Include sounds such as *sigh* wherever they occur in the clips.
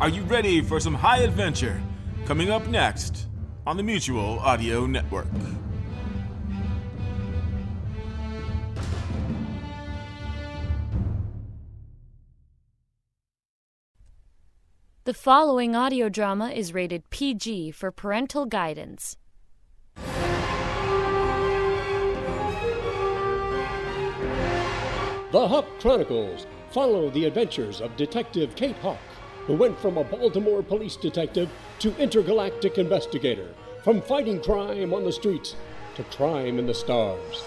Are you ready for some high adventure? Coming up next on the Mutual Audio Network. The following audio drama is rated PG for parental guidance. The Hawk Chronicles follow the adventures of Detective Kate Hawk, who went from a Baltimore police detective to intergalactic investigator, from fighting crime on the streets to crime in the stars.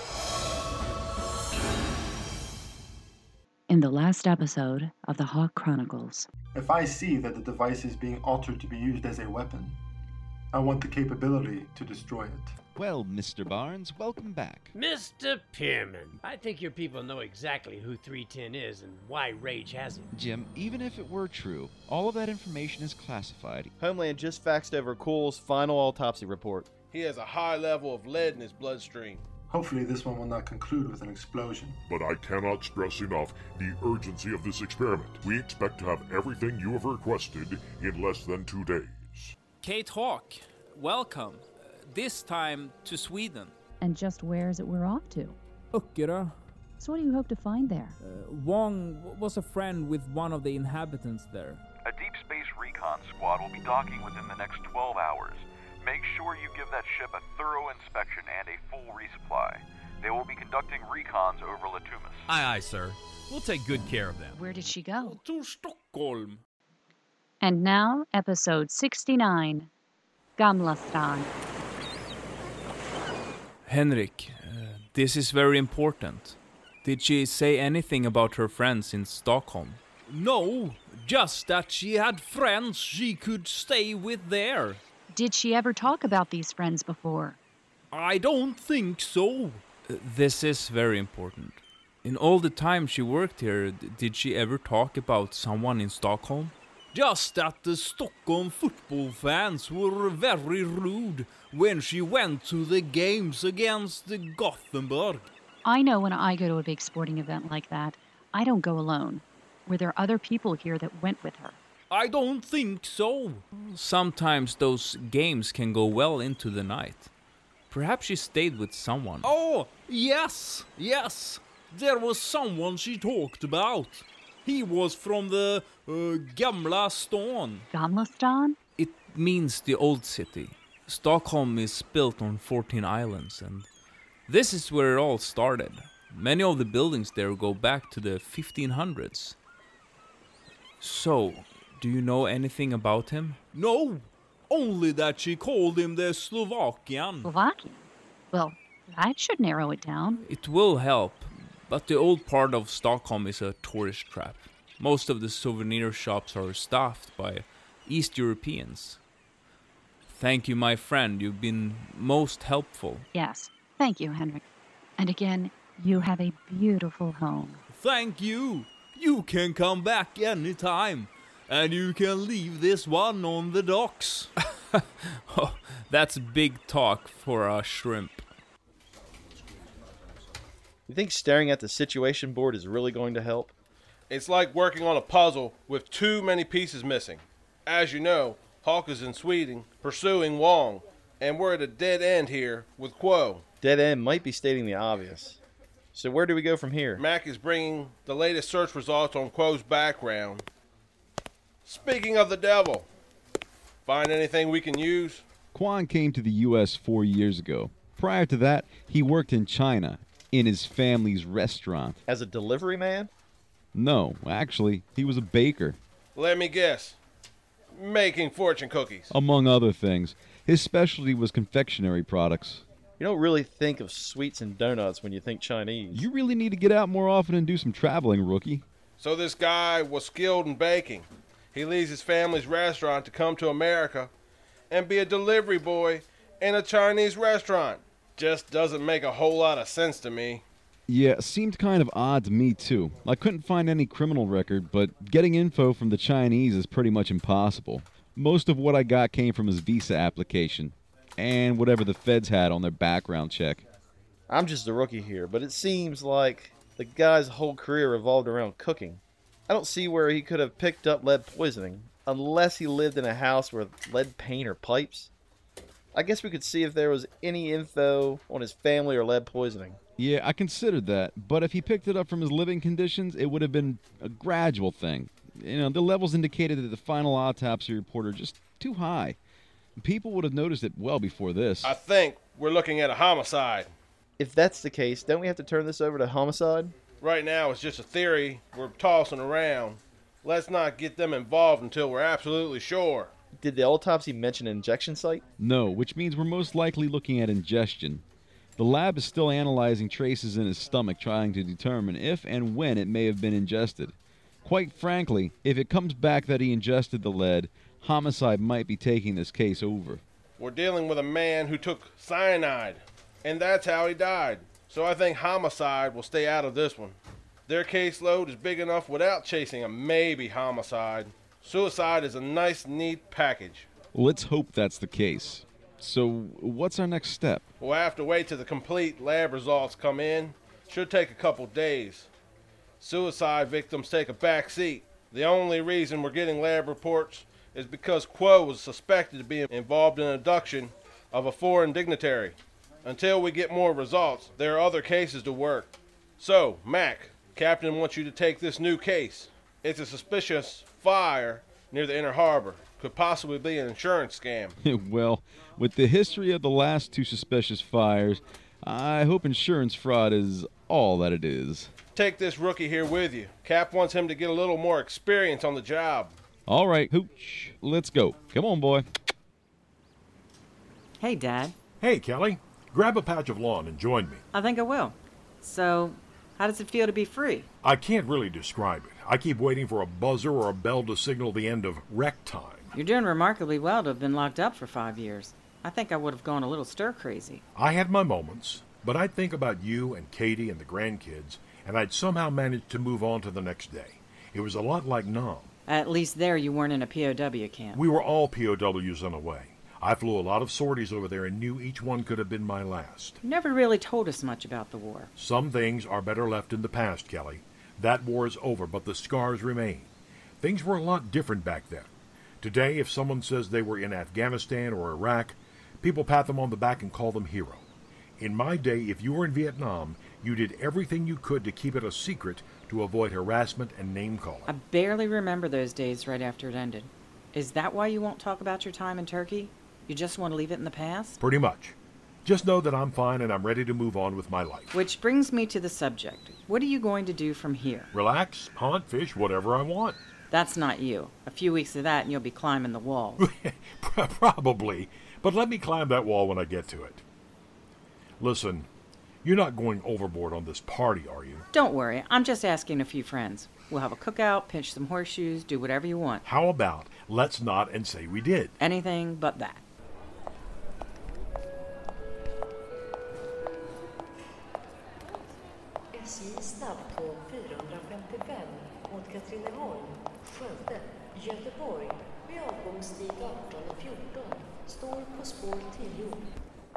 In the last episode of the Hawk Chronicles, If I see that the device is being altered to be used as a weapon, I want the capability to destroy it. Well, Mr. Barnes, welcome back. Mr. Pierman, I think your people know exactly who 310 is and why Rage has it. Jim, even if it were true, all of that information is classified. Homeland just faxed over Quo's final autopsy report. He has a high level of lead in his bloodstream. Hopefully, this one will not conclude with an explosion. But I cannot stress enough the urgency of this experiment. We expect to have everything you have requested in less than two days. Kate Hawk, welcome. This time to Sweden. and just where is it we're off to? Uckera. So, what do you hope to find there? Uh, Wong was a friend with one of the inhabitants there. A deep space recon squad will be docking within the next 12 hours. Make sure you give that ship a thorough inspection and a full resupply. They will be conducting recons over Latumas. Aye, aye, sir. We'll take good care of them. Where did she go? To Stockholm. And now, episode 69 Gamlastan. Henrik, uh, this is very important. Did she say anything about her friends in Stockholm? No, just that she had friends she could stay with there. Did she ever talk about these friends before? I don't think so. Uh, This is very important. In all the time she worked here, d- did she ever talk about someone in Stockholm? Just that the Stockholm football fans were very rude when she went to the games against the Gothenburg. I know when I go to a big sporting event like that, I don't go alone. Were there other people here that went with her? I don't think so. Sometimes those games can go well into the night. Perhaps she stayed with someone. Oh, yes, yes. There was someone she talked about. He was from the uh, Gamla stan. Gamlastan? It means the old city. Stockholm is built on 14 islands, and this is where it all started. Many of the buildings there go back to the 1500s. So, do you know anything about him? No, only that she called him the Slovakian. Slovakian? Well, that should narrow it down. It will help, but the old part of Stockholm is a tourist trap. Most of the souvenir shops are staffed by East Europeans. Thank you, my friend. You've been most helpful. Yes. Thank you, Henrik. And again, you have a beautiful home. Thank you. You can come back anytime. And you can leave this one on the docks. *laughs* oh, that's big talk for a shrimp. You think staring at the situation board is really going to help? It's like working on a puzzle with too many pieces missing. As you know, Hawk is in Sweden pursuing Wong, and we're at a dead end here with Quo. Dead end might be stating the obvious. So where do we go from here? Mac is bringing the latest search results on Quo's background. Speaking of the devil, find anything we can use? Quan came to the U.S. four years ago. Prior to that, he worked in China, in his family's restaurant. As a delivery man? No, actually, he was a baker. Let me guess. Making fortune cookies. Among other things, his specialty was confectionery products. You don't really think of sweets and donuts when you think Chinese. You really need to get out more often and do some traveling, rookie. So this guy was skilled in baking. He leaves his family's restaurant to come to America and be a delivery boy in a Chinese restaurant. Just doesn't make a whole lot of sense to me. Yeah, seemed kind of odd to me, too. I couldn't find any criminal record, but getting info from the Chinese is pretty much impossible. Most of what I got came from his visa application, and whatever the feds had on their background check. I'm just a rookie here, but it seems like the guy's whole career revolved around cooking. I don't see where he could have picked up lead poisoning. unless he lived in a house with lead paint or pipes. I guess we could see if there was any info on his family or lead poisoning. Yeah, I considered that, but if he picked it up from his living conditions, it would have been a gradual thing. You know, the levels indicated that the final autopsy report are just too high. People would have noticed it well before this. I think we're looking at a homicide. If that's the case, don't we have to turn this over to homicide? Right now, it's just a theory we're tossing around. Let's not get them involved until we're absolutely sure. Did the autopsy mention an injection site? No, which means we're most likely looking at ingestion. The lab is still analyzing traces in his stomach, trying to determine if and when it may have been ingested. Quite frankly, if it comes back that he ingested the lead, homicide might be taking this case over. We're dealing with a man who took cyanide, and that's how he died. So I think homicide will stay out of this one. Their caseload is big enough without chasing a maybe homicide. Suicide is a nice, neat package. Let's hope that's the case. So, what's our next step? We'll have to wait till the complete lab results come in. Should take a couple days. Suicide victims take a back seat. The only reason we're getting lab reports is because Quo was suspected to be involved in abduction of a foreign dignitary. Until we get more results, there are other cases to work. So, Mac, Captain wants you to take this new case. It's a suspicious fire near the inner harbor. Could possibly be an insurance scam. *laughs* well, with the history of the last two suspicious fires, I hope insurance fraud is all that it is. Take this rookie here with you. Cap wants him to get a little more experience on the job. All right, Hooch, let's go. Come on, boy. Hey, Dad. Hey, Kelly. Grab a patch of lawn and join me. I think I will. So, how does it feel to be free? I can't really describe it. I keep waiting for a buzzer or a bell to signal the end of rec time. You're doing remarkably well to have been locked up for five years. I think I would have gone a little stir crazy. I had my moments, but I'd think about you and Katie and the grandkids, and I'd somehow manage to move on to the next day. It was a lot like Nam. At least there you weren't in a POW camp. We were all POWs in a way. I flew a lot of sorties over there and knew each one could have been my last. You never really told us much about the war. Some things are better left in the past, Kelly. That war is over, but the scars remain. Things were a lot different back then. Today, if someone says they were in Afghanistan or Iraq, people pat them on the back and call them hero. In my day, if you were in Vietnam, you did everything you could to keep it a secret to avoid harassment and name calling. I barely remember those days right after it ended. Is that why you won't talk about your time in Turkey? You just want to leave it in the past? Pretty much. Just know that I'm fine and I'm ready to move on with my life. Which brings me to the subject. What are you going to do from here? Relax, hunt, fish, whatever I want. That's not you. A few weeks of that and you'll be climbing the walls. *laughs* Probably. But let me climb that wall when I get to it. Listen, you're not going overboard on this party, are you? Don't worry. I'm just asking a few friends. We'll have a cookout, pinch some horseshoes, do whatever you want. How about let's not and say we did? Anything but that.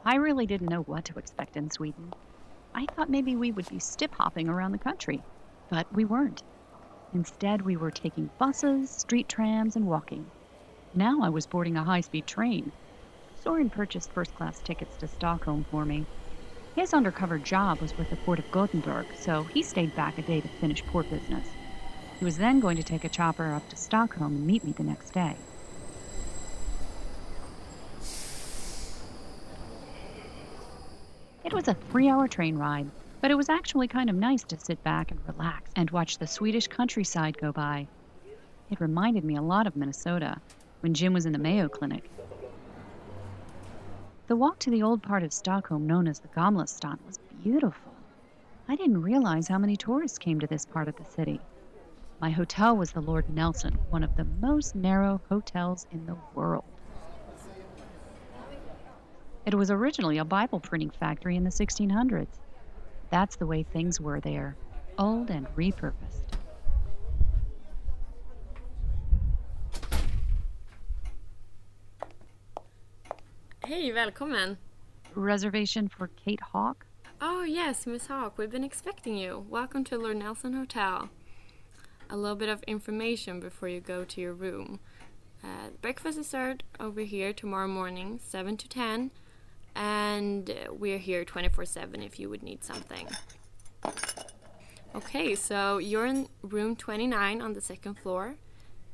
I really didn't know what to expect in Sweden. I thought maybe we would be stip hopping around the country, but we weren't. Instead, we were taking buses, street trams, and walking. Now I was boarding a high speed train. Soren purchased first class tickets to Stockholm for me. His undercover job was with the port of Gothenburg, so he stayed back a day to finish port business. He was then going to take a chopper up to Stockholm and meet me the next day. It was a three hour train ride, but it was actually kind of nice to sit back and relax and watch the Swedish countryside go by. It reminded me a lot of Minnesota when Jim was in the Mayo Clinic. The walk to the old part of Stockholm known as the Gamlastan was beautiful. I didn't realize how many tourists came to this part of the city. My hotel was the Lord Nelson, one of the most narrow hotels in the world. It was originally a Bible printing factory in the 1600s. That's the way things were there, old and repurposed. Hej, välkommen. Reservation for Kate Hawk? Oh, yes, Miss Hawk, we've been expecting you. Welcome to Lord Nelson Hotel. A little bit of information before you go to your room. Uh, breakfast is served over here tomorrow morning, 7 to 10, and we're here 24 7 if you would need something. Okay, so you're in room 29 on the second floor.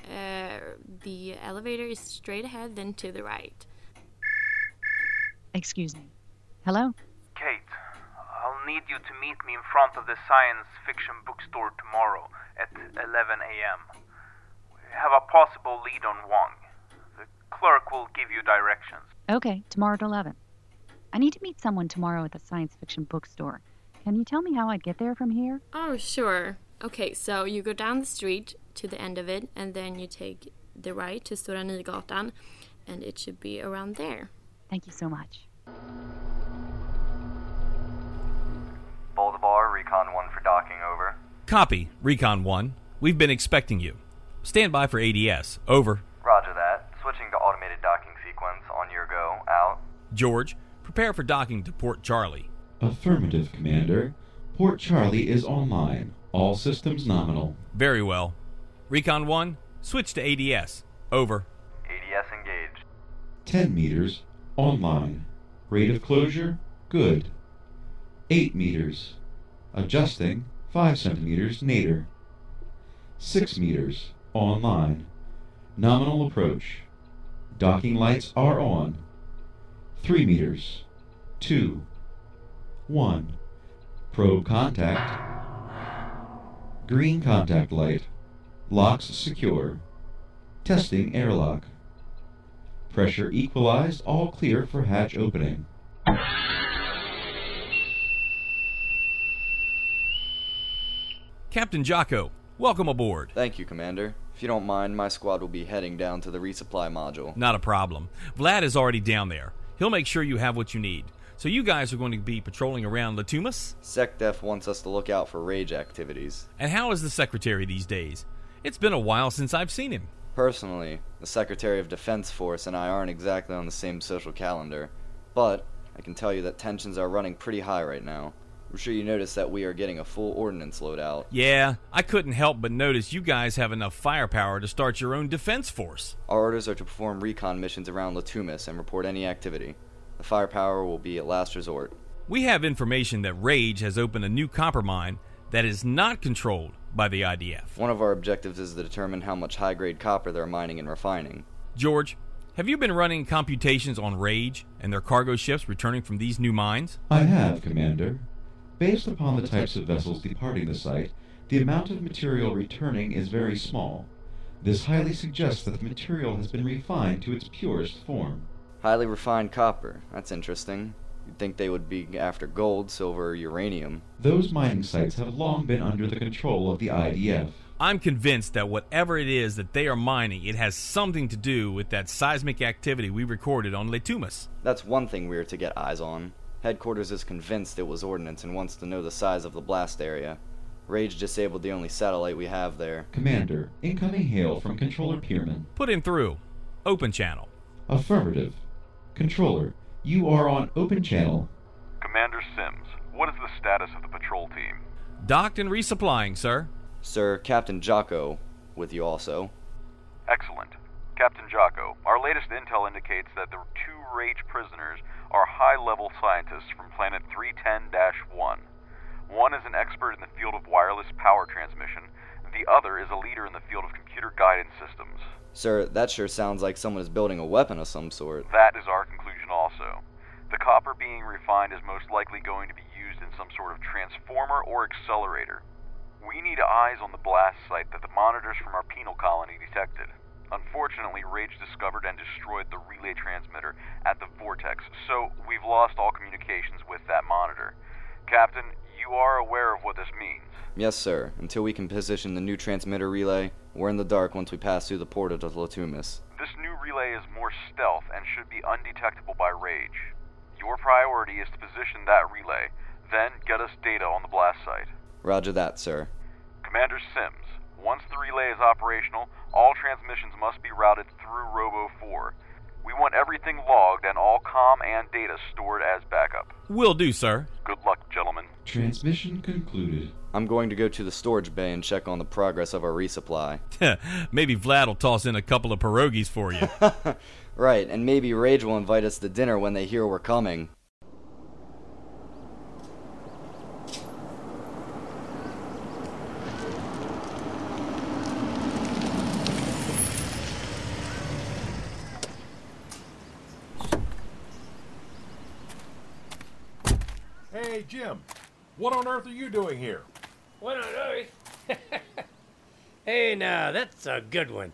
Uh, the elevator is straight ahead, then to the right. Excuse me. Hello? Kate, I'll need you to meet me in front of the science fiction bookstore tomorrow at 11 a.m. We have a possible lead on Wong. The clerk will give you directions. Okay, tomorrow at 11. I need to meet someone tomorrow at the science fiction bookstore. Can you tell me how I'd get there from here? Oh, sure. Okay, so you go down the street to the end of it, and then you take the right to Stora Nygatan, and it should be around there. Thank you so much. Boldabar, Recon 1 for docking over. Copy, Recon 1. We've been expecting you. Stand by for ADS. Over. Roger that. Switching to automated docking sequence on your go. Out. George, prepare for docking to Port Charlie. Affirmative, Commander. Port Charlie is online. All systems nominal. Very well. Recon 1, switch to ADS. Over. ADS engaged. 10 meters. Online. Rate of closure? Good. 8 meters. Adjusting. 5 centimeters. Nadir. 6 meters. Online. Nominal approach. Docking lights are on. 3 meters. 2. 1. Probe contact. Green contact light. Locks secure. Testing airlock. Pressure equalized. All clear for hatch opening. Captain Jocko, welcome aboard. Thank you, Commander. If you don't mind, my squad will be heading down to the resupply module. Not a problem. Vlad is already down there. He'll make sure you have what you need. So you guys are going to be patrolling around Latumas? SecDef wants us to look out for rage activities. And how is the Secretary these days? It's been a while since I've seen him. Personally, the Secretary of Defense Force and I aren't exactly on the same social calendar, but I can tell you that tensions are running pretty high right now. I'm sure you noticed that we are getting a full ordnance loadout. Yeah, I couldn't help but notice you guys have enough firepower to start your own defense force. Our orders are to perform recon missions around Latumis and report any activity. The firepower will be a last resort. We have information that Rage has opened a new copper mine that is not controlled by the IDF. One of our objectives is to determine how much high grade copper they're mining and refining. George, have you been running computations on Rage and their cargo ships returning from these new mines? I have, Commander. Based upon the types of vessels departing the site, the amount of material returning is very small. This highly suggests that the material has been refined to its purest form. Highly refined copper. That's interesting. You'd think they would be after gold, silver, uranium. Those mining sites have long been under the control of the IDF. I'm convinced that whatever it is that they are mining, it has something to do with that seismic activity we recorded on Letumas. That's one thing we're to get eyes on. Headquarters is convinced it was ordnance and wants to know the size of the blast area. Rage disabled the only satellite we have there. Commander, incoming hail from Controller Pierman. Put him through. Open channel. Affirmative. Controller, you are on open channel. Commander Sims, what is the status of the patrol team? Docked and resupplying, sir. Sir, Captain Jocko with you also. Excellent. Captain Jocko, our latest intel indicates that the two Rage prisoners are high level scientists from planet 310 1. One is an expert in the field of wireless power transmission, the other is a leader in the field of computer guidance systems. Sir, that sure sounds like someone is building a weapon of some sort. That is our conclusion also. The copper being refined is most likely going to be used in some sort of transformer or accelerator. We need eyes on the blast site that the monitors from our penal colony detected. Unfortunately, Rage discovered and destroyed the relay transmitter at the Vortex, so we've lost all communications with that monitor. Captain, you are aware of what this means. Yes, sir. Until we can position the new transmitter relay, we're in the dark once we pass through the portal to Latumis. This new relay is more stealth and should be undetectable by Rage. Your priority is to position that relay, then get us data on the blast site. Roger that, sir. Commander Sims, once the relay is operational, all transmissions must be routed through Robo 4. We want everything logged and all com and data stored as backup. Will do, sir. Good luck, gentlemen. Transmission concluded. I'm going to go to the storage bay and check on the progress of our resupply. *laughs* maybe Vlad will toss in a couple of pierogies for you. *laughs* right, and maybe Rage will invite us to dinner when they hear we're coming. Hey, Jim, what on earth are you doing here? What on earth? *laughs* hey, now, that's a good one.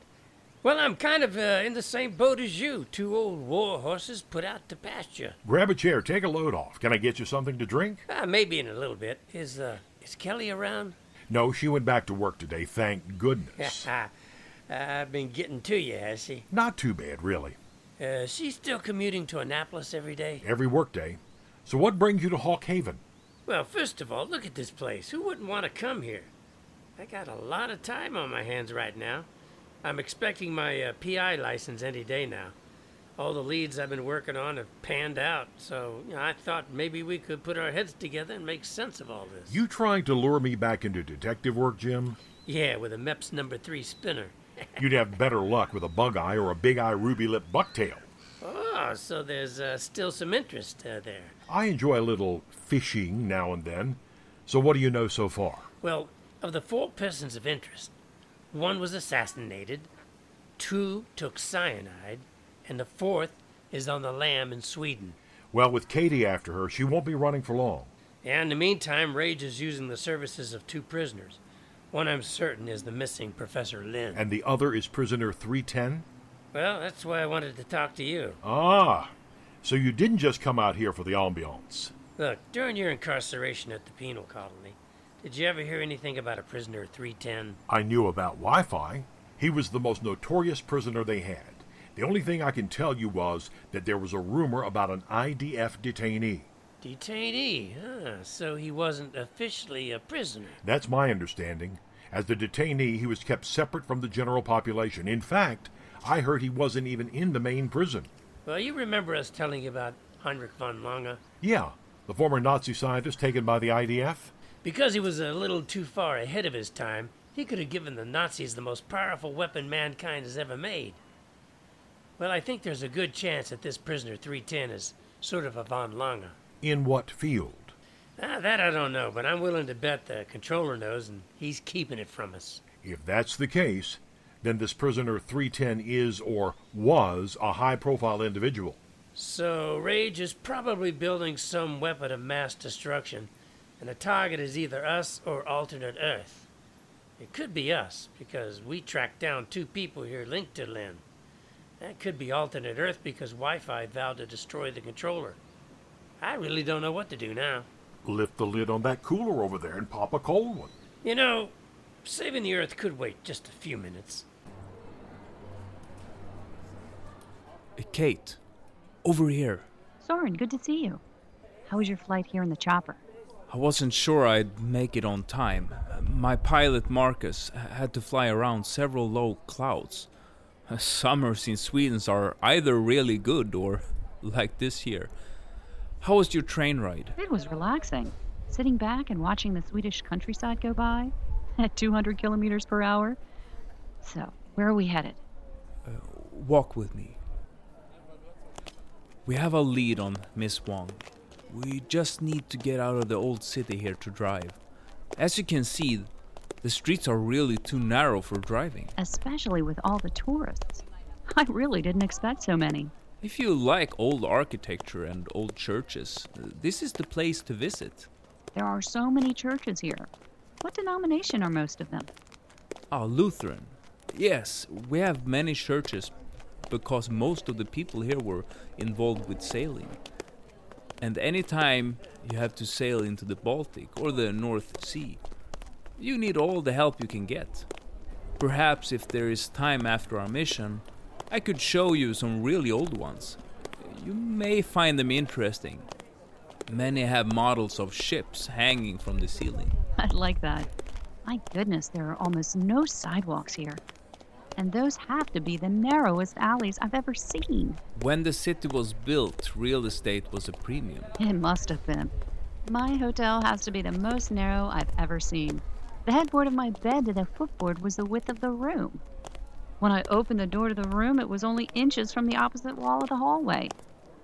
Well, I'm kind of uh, in the same boat as you. Two old war horses put out to pasture. Grab a chair, take a load off. Can I get you something to drink? Uh, maybe in a little bit. Is uh, is Kelly around? No, she went back to work today, thank goodness. *laughs* I've been getting to you, has she? Not too bad, really. Uh, she's still commuting to Annapolis every day? Every workday. So what brings you to Hawk Haven? Well, first of all, look at this place. Who wouldn't want to come here? I got a lot of time on my hands right now. I'm expecting my uh, PI license any day now. All the leads I've been working on have panned out, so you know, I thought maybe we could put our heads together and make sense of all this. You trying to lure me back into detective work, Jim? Yeah, with a Mepps number three spinner. You'd have better luck with a bug eye or a big eye ruby lip bucktail. Oh, so there's uh, still some interest uh, there. I enjoy a little fishing now and then. So what do you know so far? Well, of the four persons of interest, one was assassinated, two took cyanide, and the fourth is on the lam in Sweden. Well, with Katie after her, she won't be running for long. And in the meantime, Rage is using the services of two prisoners. One I'm certain is the missing Professor Lynn. And the other is prisoner 310? Well, that's why I wanted to talk to you. Ah, so you didn't just come out here for the ambiance. Look, during your incarceration at the penal colony, did you ever hear anything about a prisoner 310? I knew about Wi Fi. He was the most notorious prisoner they had. The only thing I can tell you was that there was a rumor about an IDF detainee. Detainee? Huh, so he wasn't officially a prisoner. That's my understanding. As the detainee, he was kept separate from the general population. In fact, I heard he wasn't even in the main prison. Well, you remember us telling you about Heinrich von Lange? Yeah, the former Nazi scientist taken by the IDF. Because he was a little too far ahead of his time, he could have given the Nazis the most powerful weapon mankind has ever made. Well, I think there's a good chance that this prisoner 310 is sort of a von Lange. In what field? Ah, that I don't know, but I'm willing to bet the controller knows, and he's keeping it from us. If that's the case, then this prisoner 310 is or was a high profile individual. So, Rage is probably building some weapon of mass destruction, and the target is either us or alternate Earth. It could be us, because we tracked down two people here linked to Lynn. That could be alternate Earth because Wi Fi vowed to destroy the controller. I really don't know what to do now. Lift the lid on that cooler over there and pop a cold one. You know, saving the Earth could wait just a few minutes. Kate, over here. Soren, good to see you. How was your flight here in the chopper? I wasn't sure I'd make it on time. My pilot Marcus had to fly around several low clouds. *laughs* Summers in Sweden are either really good or *laughs* like this year. How was your train ride? It was relaxing. Sitting back and watching the Swedish countryside go by *laughs* at 200 kilometers per hour. So, where are we headed? Uh, walk with me. We have a lead on Miss Wong. We just need to get out of the old city here to drive. As you can see, the streets are really too narrow for driving. Especially with all the tourists. I really didn't expect so many. If you like old architecture and old churches, this is the place to visit. There are so many churches here. What denomination are most of them? Ah, Lutheran. Yes, we have many churches because most of the people here were involved with sailing. And anytime you have to sail into the Baltic or the North Sea, you need all the help you can get. Perhaps if there is time after our mission, I could show you some really old ones. You may find them interesting. Many have models of ships hanging from the ceiling. *laughs* I'd like that. My goodness, there are almost no sidewalks here. And those have to be the narrowest alleys I've ever seen. When the city was built, real estate was a premium. It must have been. My hotel has to be the most narrow I've ever seen. The headboard of my bed to the footboard was the width of the room. When I opened the door to the room, it was only inches from the opposite wall of the hallway.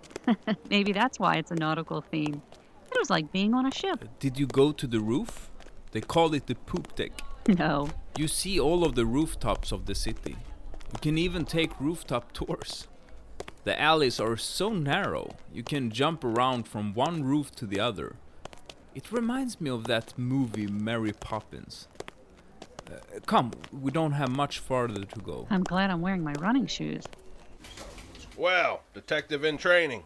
*laughs* Maybe that's why it's a nautical theme. It was like being on a ship. Did you go to the roof? They call it the poop deck. No. You see all of the rooftops of the city. You can even take rooftop *laughs* tours. The alleys are so narrow, you can jump around from one roof to the other. It reminds me of that movie Mary Poppins. Uh, come, we don't have much farther to go. I'm glad I'm wearing my running shoes. Well, detective in training.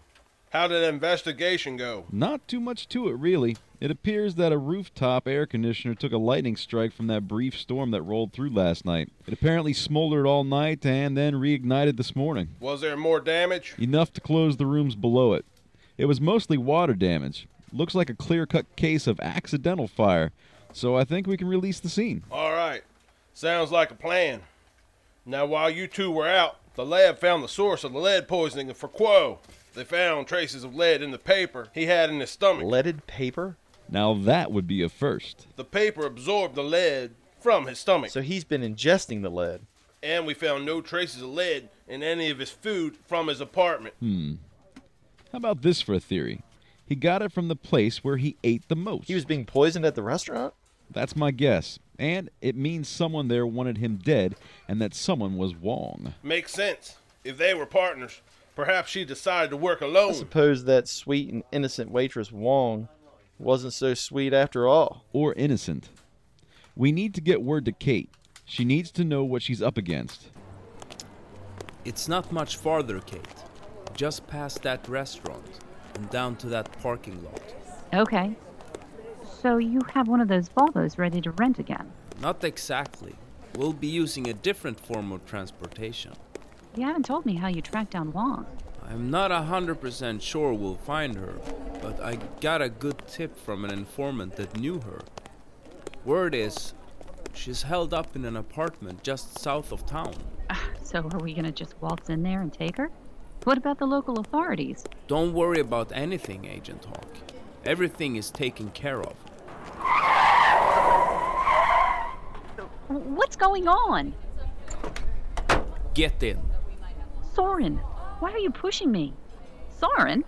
How did the investigation go? Not too much to it, really. It appears that a rooftop air conditioner took a lightning strike from that brief storm that rolled through last night. It apparently smoldered all night and then reignited this morning. Was there more damage? Enough to close the rooms below it. It was mostly water damage. Looks like a clear cut case of accidental fire, so I think we can release the scene. All right. Sounds like a plan. Now, while you two were out, the lab found the source of the lead poisoning for Quo. They found traces of lead in the paper he had in his stomach. Leaded paper? Now that would be a first. The paper absorbed the lead from his stomach. So he's been ingesting the lead. And we found no traces of lead in any of his food from his apartment. Hmm. How about this for a theory? He got it from the place where he ate the most. He was being poisoned at the restaurant? That's my guess. And it means someone there wanted him dead, and that someone was Wong. Makes sense. If they were partners, perhaps she decided to work alone. I suppose that sweet and innocent waitress Wong wasn't so sweet after all. Or innocent. We need to get word to Kate. She needs to know what she's up against. It's not much farther, Kate. Just past that restaurant and down to that parking lot. Okay. So you have one of those Volvos ready to rent again? Not exactly. We'll be using a different form of transportation. You haven't told me how you tracked down Wong. I'm not a hundred percent sure we'll find her, but I got a good tip from an informant that knew her. Word is, she's held up in an apartment just south of town. Ah, so are we gonna just waltz in there and take her? What about the local authorities? Don't worry about anything, Agent Hawk. Everything is taken care of. What's going on? Get in. Soren, why are you pushing me? Soren?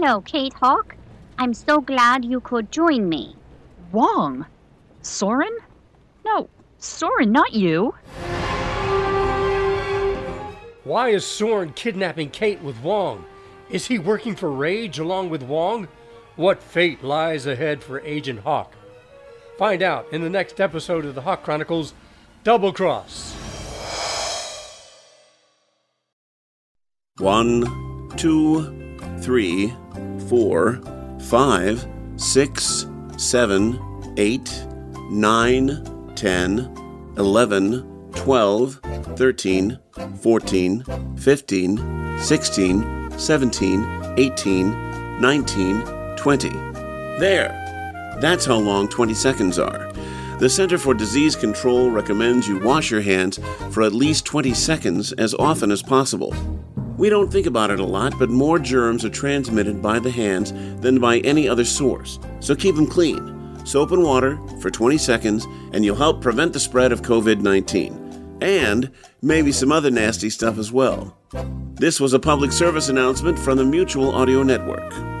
Hello, Kate Hawk. I'm so glad you could join me. Wong? Soren? No, Soren, not you. Why is Soren kidnapping Kate with Wong? Is he working for Rage along with Wong? What fate lies ahead for Agent Hawk? Find out in the next episode of the Hawk Chronicles Double Cross. One, two, three, four, five, six, seven, eight, nine, ten, eleven, twelve, thirteen, fourteen, fifteen, sixteen, seventeen, eighteen, nineteen, twenty. There. That's how long 20 seconds are. The Center for Disease Control recommends you wash your hands for at least 20 seconds as often as possible. We don't think about it a lot, but more germs are transmitted by the hands than by any other source, so keep them clean. Soap and water for 20 seconds, and you'll help prevent the spread of COVID 19. And maybe some other nasty stuff as well. This was a public service announcement from the Mutual Audio Network.